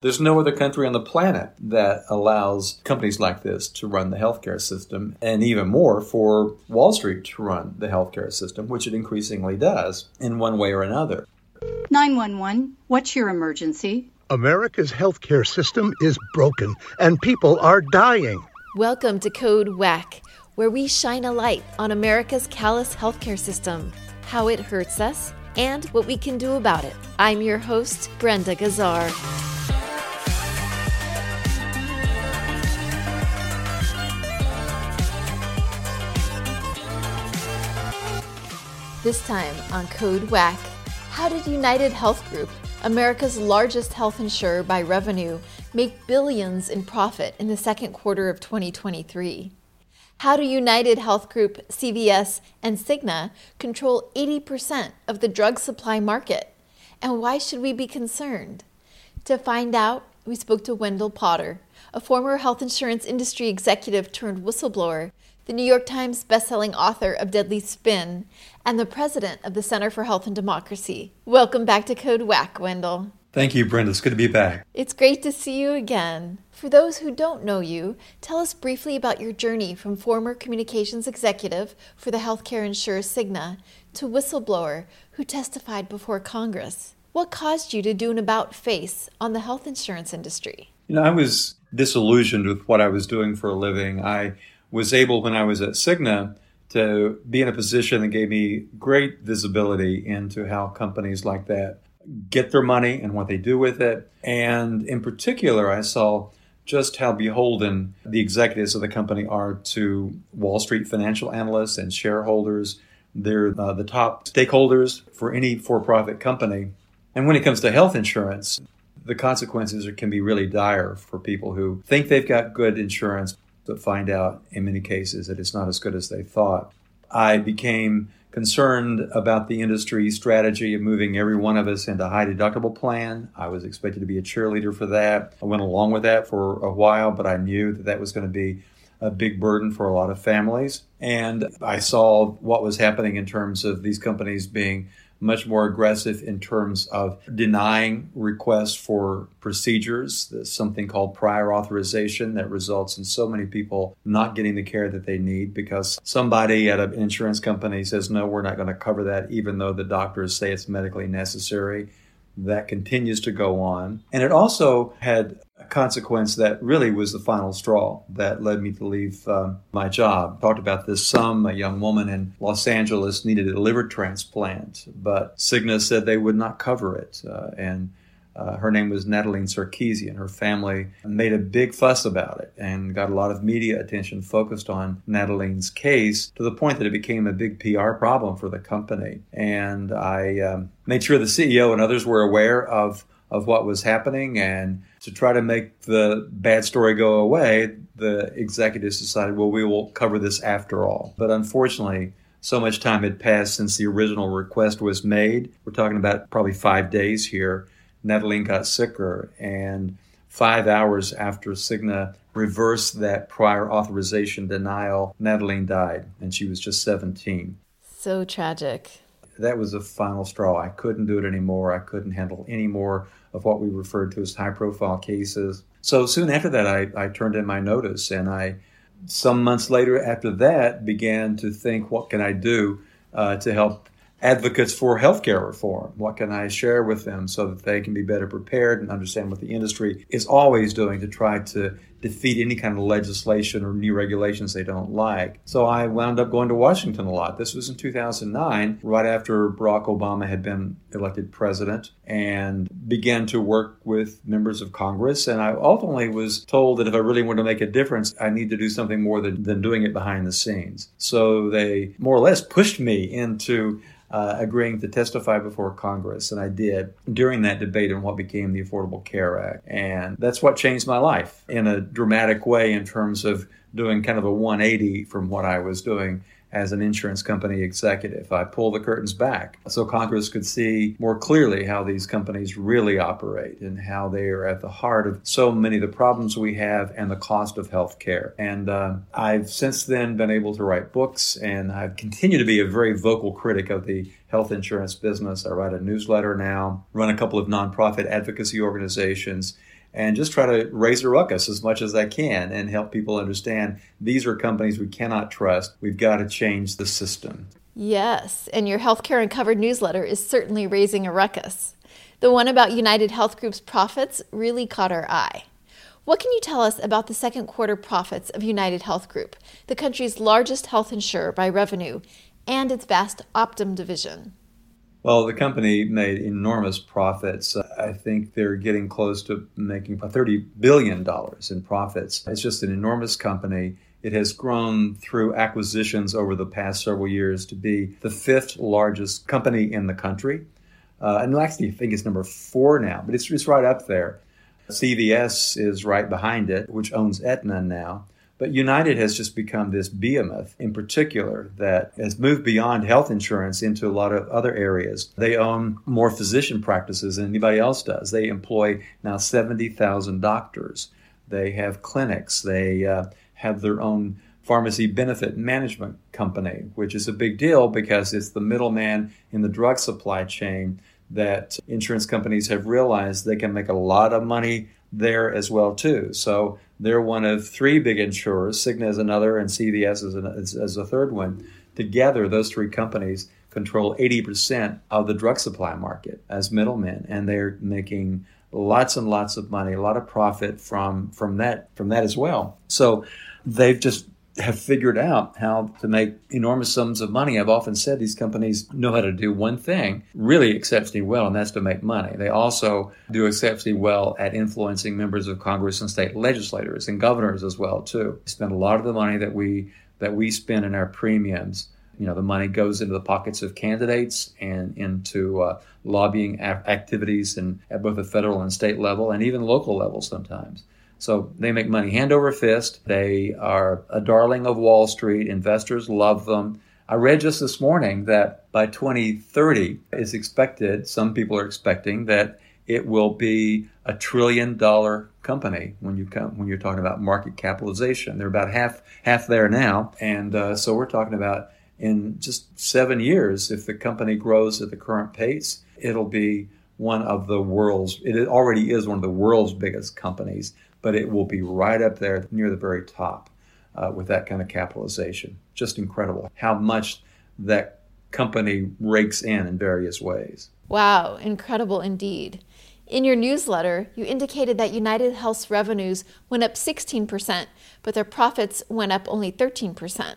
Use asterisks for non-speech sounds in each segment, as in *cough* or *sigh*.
There's no other country on the planet that allows companies like this to run the healthcare system, and even more for Wall Street to run the healthcare system, which it increasingly does in one way or another. 911, what's your emergency? America's healthcare system is broken and people are dying. Welcome to Code WACK, where we shine a light on America's callous healthcare system, how it hurts us, and what we can do about it. I'm your host, Brenda Gazzar. This time on Code WACK, how did United Health Group, America's largest health insurer by revenue, make billions in profit in the second quarter of 2023? How do United Health Group, CVS, and Cigna control 80% of the drug supply market? And why should we be concerned? To find out, we spoke to Wendell Potter, a former health insurance industry executive turned whistleblower the New York Times bestselling author of Deadly Spin, and the president of the Center for Health and Democracy. Welcome back to Code WACK, Wendell. Thank you, Brenda. It's good to be back. It's great to see you again. For those who don't know you, tell us briefly about your journey from former communications executive for the healthcare insurer Cigna to whistleblower who testified before Congress. What caused you to do an about face on the health insurance industry? You know, I was disillusioned with what I was doing for a living. I was able, when I was at Cigna, to be in a position that gave me great visibility into how companies like that get their money and what they do with it. And in particular, I saw just how beholden the executives of the company are to Wall Street financial analysts and shareholders. They're uh, the top stakeholders for any for profit company. And when it comes to health insurance, the consequences can be really dire for people who think they've got good insurance but find out in many cases that it's not as good as they thought. I became concerned about the industry strategy of moving every one of us into high deductible plan. I was expected to be a cheerleader for that. I went along with that for a while, but I knew that that was going to be a big burden for a lot of families. And I saw what was happening in terms of these companies being much more aggressive in terms of denying requests for procedures. There's something called prior authorization that results in so many people not getting the care that they need because somebody at an insurance company says, no, we're not going to cover that, even though the doctors say it's medically necessary. That continues to go on. And it also had consequence that really was the final straw that led me to leave um, my job. Talked about this some. A young woman in Los Angeles needed a liver transplant, but Cigna said they would not cover it. Uh, and uh, her name was Natalie Sarkisyan. Her family made a big fuss about it and got a lot of media attention focused on Natalie's case to the point that it became a big PR problem for the company. And I um, made sure the CEO and others were aware of of what was happening and to try to make the bad story go away, the executives decided, well, we will cover this after all. But unfortunately, so much time had passed since the original request was made. We're talking about probably five days here. Natalie got sicker, and five hours after Cigna reversed that prior authorization denial, Natalie died, and she was just 17. So tragic. That was the final straw. I couldn't do it anymore. I couldn't handle any more of what we referred to as high profile cases. So soon after that, I, I turned in my notice and I, some months later after that, began to think, what can I do uh, to help advocates for healthcare reform? What can I share with them so that they can be better prepared and understand what the industry is always doing to try to defeat any kind of legislation or new regulations they don't like. So I wound up going to Washington a lot. This was in 2009, right after Barack Obama had been elected president, and began to work with members of Congress. And I ultimately was told that if I really wanted to make a difference, I need to do something more than, than doing it behind the scenes. So they more or less pushed me into uh, agreeing to testify before Congress, and I did during that debate on what became the Affordable Care Act. And that's what changed my life in a dramatic way in terms of doing kind of a 180 from what I was doing as an insurance company executive. I pull the curtains back so Congress could see more clearly how these companies really operate and how they are at the heart of so many of the problems we have and the cost of health care. And uh, I've since then been able to write books and I've continued to be a very vocal critic of the health insurance business. I write a newsletter now, run a couple of nonprofit advocacy organizations and just try to raise a ruckus as much as I can and help people understand these are companies we cannot trust. We've got to change the system. Yes, and your Healthcare Uncovered newsletter is certainly raising a ruckus. The one about United Health Group's profits really caught our eye. What can you tell us about the second quarter profits of United Health Group, the country's largest health insurer by revenue, and its vast Optum division? Well, the company made enormous profits. I think they're getting close to making $30 billion in profits. It's just an enormous company. It has grown through acquisitions over the past several years to be the fifth largest company in the country. Uh, and actually, I think it's number four now, but it's, it's right up there. CVS is right behind it, which owns Aetna now. But United has just become this behemoth in particular that has moved beyond health insurance into a lot of other areas. They own more physician practices than anybody else does. They employ now 70,000 doctors. They have clinics. They uh, have their own pharmacy benefit management company, which is a big deal because it's the middleman in the drug supply chain that insurance companies have realized they can make a lot of money there as well too. So they're one of three big insurers. Cigna is another, and CVS is, an, is, is a third one. Together, those three companies control 80% of the drug supply market as middlemen, and they're making lots and lots of money, a lot of profit from from that from that as well. So they've just have figured out how to make enormous sums of money. I've often said these companies know how to do one thing really exceptionally well, and that's to make money. They also do exceptionally well at influencing members of Congress and state legislators and governors as well too. They spend a lot of the money that we that we spend in our premiums. You know, the money goes into the pockets of candidates and into uh, lobbying activities and at both the federal and state level and even local level sometimes. So they make money hand over fist. They are a darling of Wall Street. Investors love them. I read just this morning that by 2030 is expected, some people are expecting that it will be a trillion dollar company when you come when you're talking about market capitalization. They're about half half there now, and uh, so we're talking about in just seven years, if the company grows at the current pace, it'll be one of the world's. It already is one of the world's biggest companies but it will be right up there near the very top uh, with that kind of capitalization. Just incredible how much that company rakes in in various ways. Wow, incredible indeed. In your newsletter, you indicated that United Health's revenues went up 16%, but their profits went up only 13%.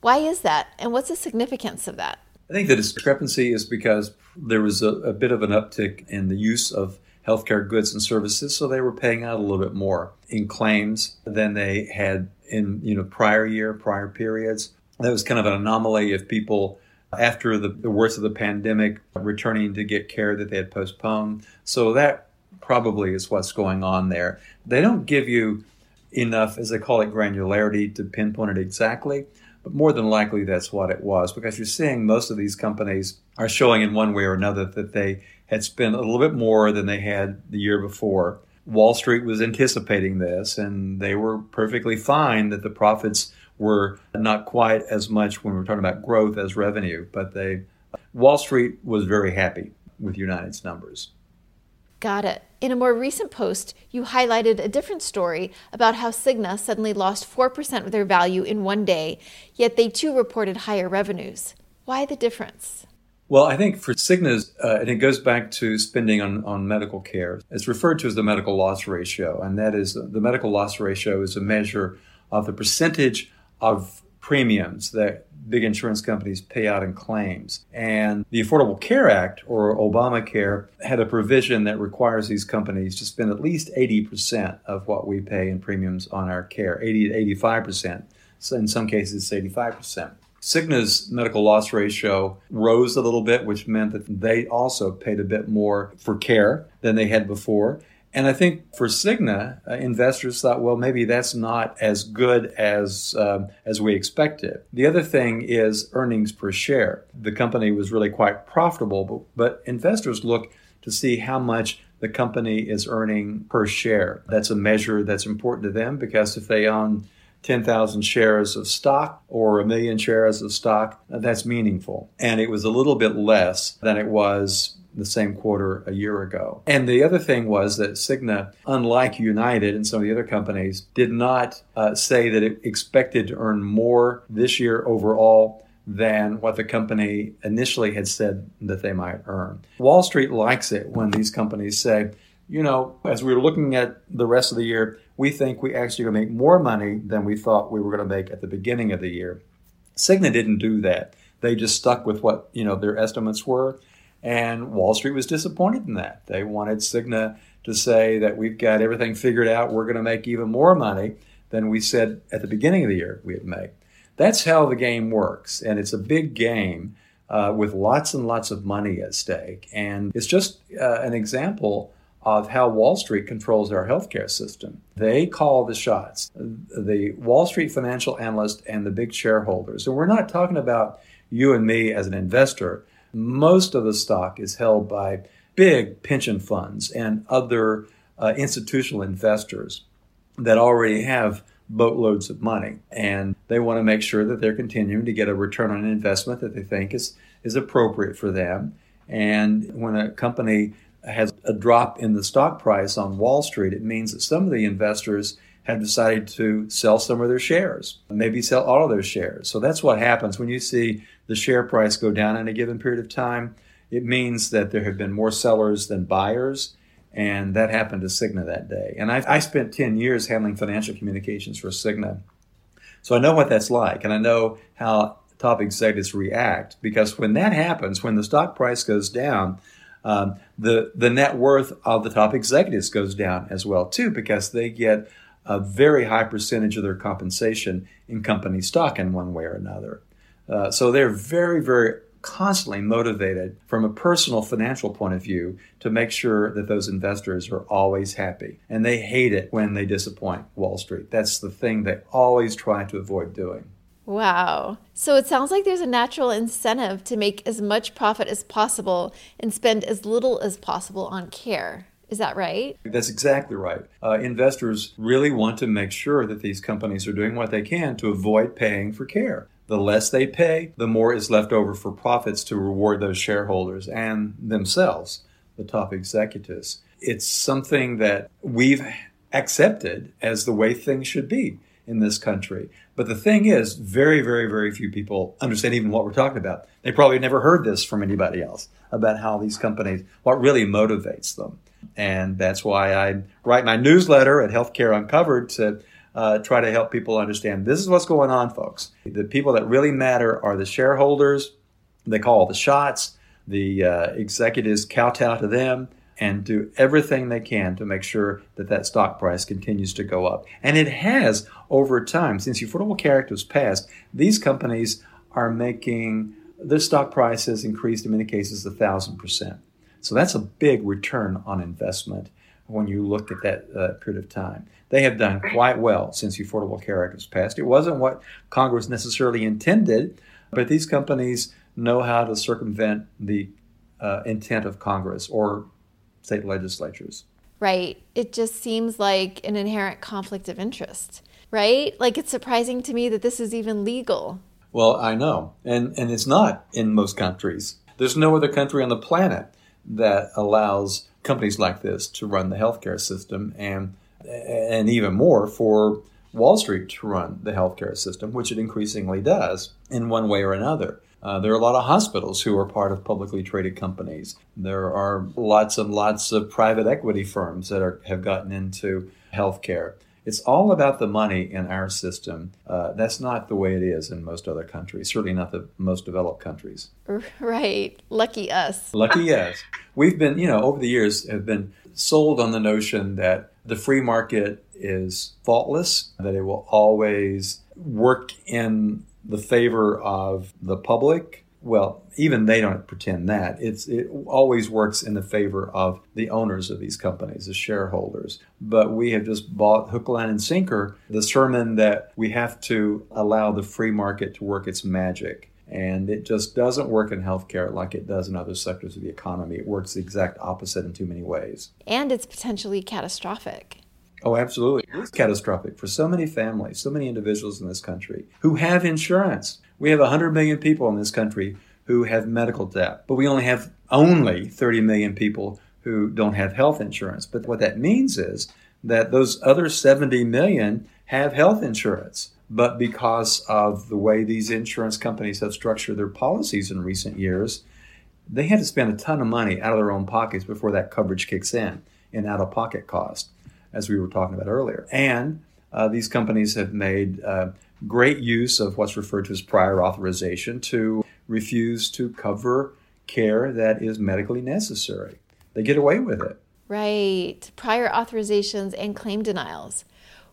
Why is that, and what's the significance of that? I think the discrepancy is because there was a, a bit of an uptick in the use of healthcare goods and services, so they were paying out a little bit more in claims than they had in you know prior year, prior periods. That was kind of an anomaly of people after the, the worst of the pandemic returning to get care that they had postponed. So that probably is what's going on there. They don't give you enough, as they call it, granularity to pinpoint it exactly. But more than likely, that's what it was because you're seeing most of these companies are showing in one way or another that they had spent a little bit more than they had the year before. Wall Street was anticipating this, and they were perfectly fine that the profits were not quite as much when we are talking about growth as revenue. But they, Wall Street was very happy with United's numbers. Got it. In a more recent post, you highlighted a different story about how Cigna suddenly lost 4% of their value in one day, yet they too reported higher revenues. Why the difference? Well, I think for Cigna's, uh, and it goes back to spending on, on medical care. It's referred to as the medical loss ratio, and that is the medical loss ratio is a measure of the percentage of premiums that big insurance companies pay out in claims. And the Affordable Care Act, or Obamacare, had a provision that requires these companies to spend at least 80% of what we pay in premiums on our care, 80 to 85%. So in some cases, it's 85%. Cigna's medical loss ratio rose a little bit, which meant that they also paid a bit more for care than they had before. And I think for Cigna, uh, investors thought, well, maybe that's not as good as um, as we expected. The other thing is earnings per share. The company was really quite profitable, but, but investors look to see how much the company is earning per share. That's a measure that's important to them because if they own 10,000 shares of stock or a million shares of stock, that's meaningful. And it was a little bit less than it was the same quarter a year ago. And the other thing was that Cigna, unlike United and some of the other companies, did not uh, say that it expected to earn more this year overall than what the company initially had said that they might earn. Wall Street likes it when these companies say, you know, as we're looking at the rest of the year, we think we actually going to make more money than we thought we were going to make at the beginning of the year. Cigna didn't do that. They just stuck with what, you know, their estimates were. And Wall Street was disappointed in that. They wanted Cigna to say that we've got everything figured out. We're going to make even more money than we said at the beginning of the year we'd make. That's how the game works. And it's a big game uh, with lots and lots of money at stake. And it's just uh, an example of how Wall Street controls our healthcare system. They call the shots, the Wall Street financial analyst and the big shareholders. And we're not talking about you and me as an investor. Most of the stock is held by big pension funds and other uh, institutional investors that already have boatloads of money and they want to make sure that they're continuing to get a return on investment that they think is is appropriate for them and when a company has a drop in the stock price on Wall Street, it means that some of the investors have decided to sell some of their shares, maybe sell all of their shares. So that's what happens when you see the share price go down in a given period of time. It means that there have been more sellers than buyers, and that happened to Cigna that day. And I, I spent 10 years handling financial communications for Cigna. So I know what that's like, and I know how top executives react because when that happens, when the stock price goes down, um, the the net worth of the top executives goes down as well too because they get a very high percentage of their compensation in company stock in one way or another. Uh, so they're very very constantly motivated from a personal financial point of view to make sure that those investors are always happy. And they hate it when they disappoint Wall Street. That's the thing they always try to avoid doing. Wow. So it sounds like there's a natural incentive to make as much profit as possible and spend as little as possible on care. Is that right? That's exactly right. Uh, investors really want to make sure that these companies are doing what they can to avoid paying for care. The less they pay, the more is left over for profits to reward those shareholders and themselves, the top executives. It's something that we've accepted as the way things should be in this country. But the thing is, very, very, very few people understand even what we're talking about. They probably never heard this from anybody else about how these companies, what really motivates them. And that's why I write my newsletter at Healthcare Uncovered to uh, try to help people understand this is what's going on, folks. The people that really matter are the shareholders. They call the shots. The uh, executives kowtow to them and do everything they can to make sure that that stock price continues to go up. And it has over time. Since the Affordable Care Act was passed, these companies are making their stock price has increased in many cases a thousand percent. So that's a big return on investment when you look at that uh, period of time. They have done quite well since the Affordable Care Act was passed. It wasn't what Congress necessarily intended, but these companies know how to circumvent the uh, intent of Congress or state legislatures. Right. It just seems like an inherent conflict of interest, right? Like it's surprising to me that this is even legal. Well, I know. And and it's not in most countries. There's no other country on the planet that allows companies like this to run the healthcare system and and even more for Wall Street to run the healthcare system, which it increasingly does in one way or another. Uh, there are a lot of hospitals who are part of publicly traded companies. There are lots and lots of private equity firms that are, have gotten into healthcare. It's all about the money in our system. Uh, that's not the way it is in most other countries, certainly not the most developed countries. *laughs* Right. Lucky us. Lucky *laughs* us. We've been, you know, over the years have been sold on the notion that the free market is faultless, that it will always work in the favor of the public. Well, even they don't pretend that. It's it always works in the favor of the owners of these companies, the shareholders. But we have just bought hook, line, and sinker the sermon that we have to allow the free market to work its magic. And it just doesn't work in healthcare like it does in other sectors of the economy. It works the exact opposite in too many ways. And it's potentially catastrophic. Oh, absolutely. It's catastrophic for so many families, so many individuals in this country who have insurance. We have 100 million people in this country who have medical debt, but we only have only 30 million people who don't have health insurance. But what that means is that those other 70 million have health insurance. But because of the way these insurance companies have structured their policies in recent years, they had to spend a ton of money out of their own pockets before that coverage kicks in in out of pocket cost, as we were talking about earlier. And uh, these companies have made uh, great use of what's referred to as prior authorization to refuse to cover care that is medically necessary. They get away with it. Right. Prior authorizations and claim denials.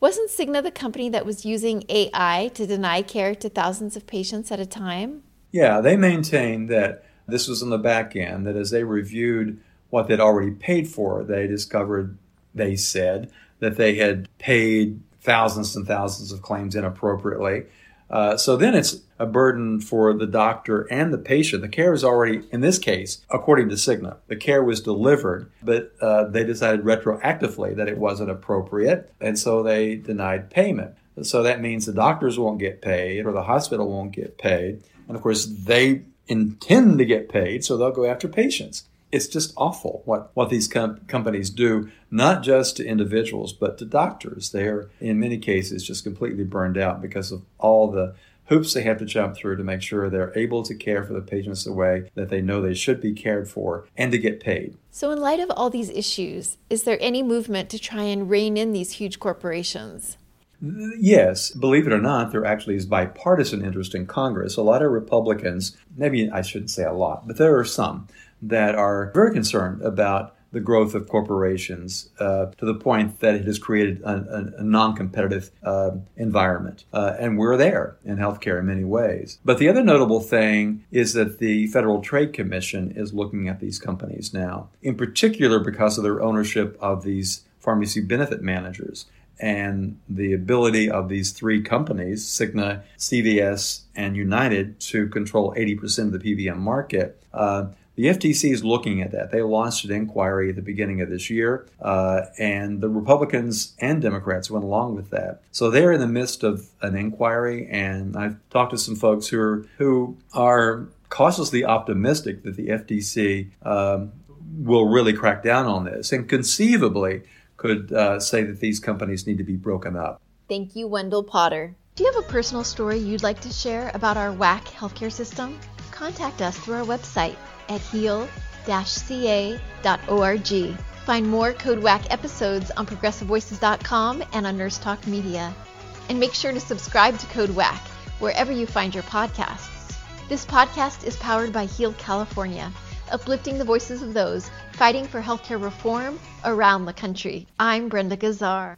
Wasn't Cigna the company that was using AI to deny care to thousands of patients at a time? Yeah, they maintained that this was on the back end, that as they reviewed what they'd already paid for, they discovered, they said, that they had paid thousands and thousands of claims inappropriately. Uh, so then it's a burden for the doctor and the patient. The care is already, in this case, according to Cigna, the care was delivered, but uh, they decided retroactively that it wasn't appropriate, and so they denied payment. So that means the doctors won't get paid or the hospital won't get paid. And of course, they intend to get paid, so they'll go after patients. It's just awful what, what these com- companies do, not just to individuals, but to doctors. They are, in many cases, just completely burned out because of all the hoops they have to jump through to make sure they're able to care for the patients the way that they know they should be cared for and to get paid. So, in light of all these issues, is there any movement to try and rein in these huge corporations? Yes, believe it or not, there actually is bipartisan interest in Congress. A lot of Republicans, maybe I shouldn't say a lot, but there are some that are very concerned about the growth of corporations uh, to the point that it has created a, a, a non competitive uh, environment. Uh, and we're there in healthcare in many ways. But the other notable thing is that the Federal Trade Commission is looking at these companies now, in particular because of their ownership of these pharmacy benefit managers and the ability of these three companies, Cigna, CVS, and United, to control 80% of the PBM market. Uh, the FTC is looking at that. They launched an inquiry at the beginning of this year, uh, and the Republicans and Democrats went along with that. So they're in the midst of an inquiry, and I've talked to some folks who are, who are cautiously optimistic that the FTC um, will really crack down on this, and conceivably could uh, say that these companies need to be broken up. Thank you, Wendell Potter. Do you have a personal story you'd like to share about our WACK healthcare system? Contact us through our website at heal-ca.org. Find more Code WACK episodes on progressivevoices.com and on Nurse Talk Media. And make sure to subscribe to Code WACK wherever you find your podcasts. This podcast is powered by Heal California, uplifting the voices of those fighting for healthcare reform around the country. I'm Brenda Gazzar.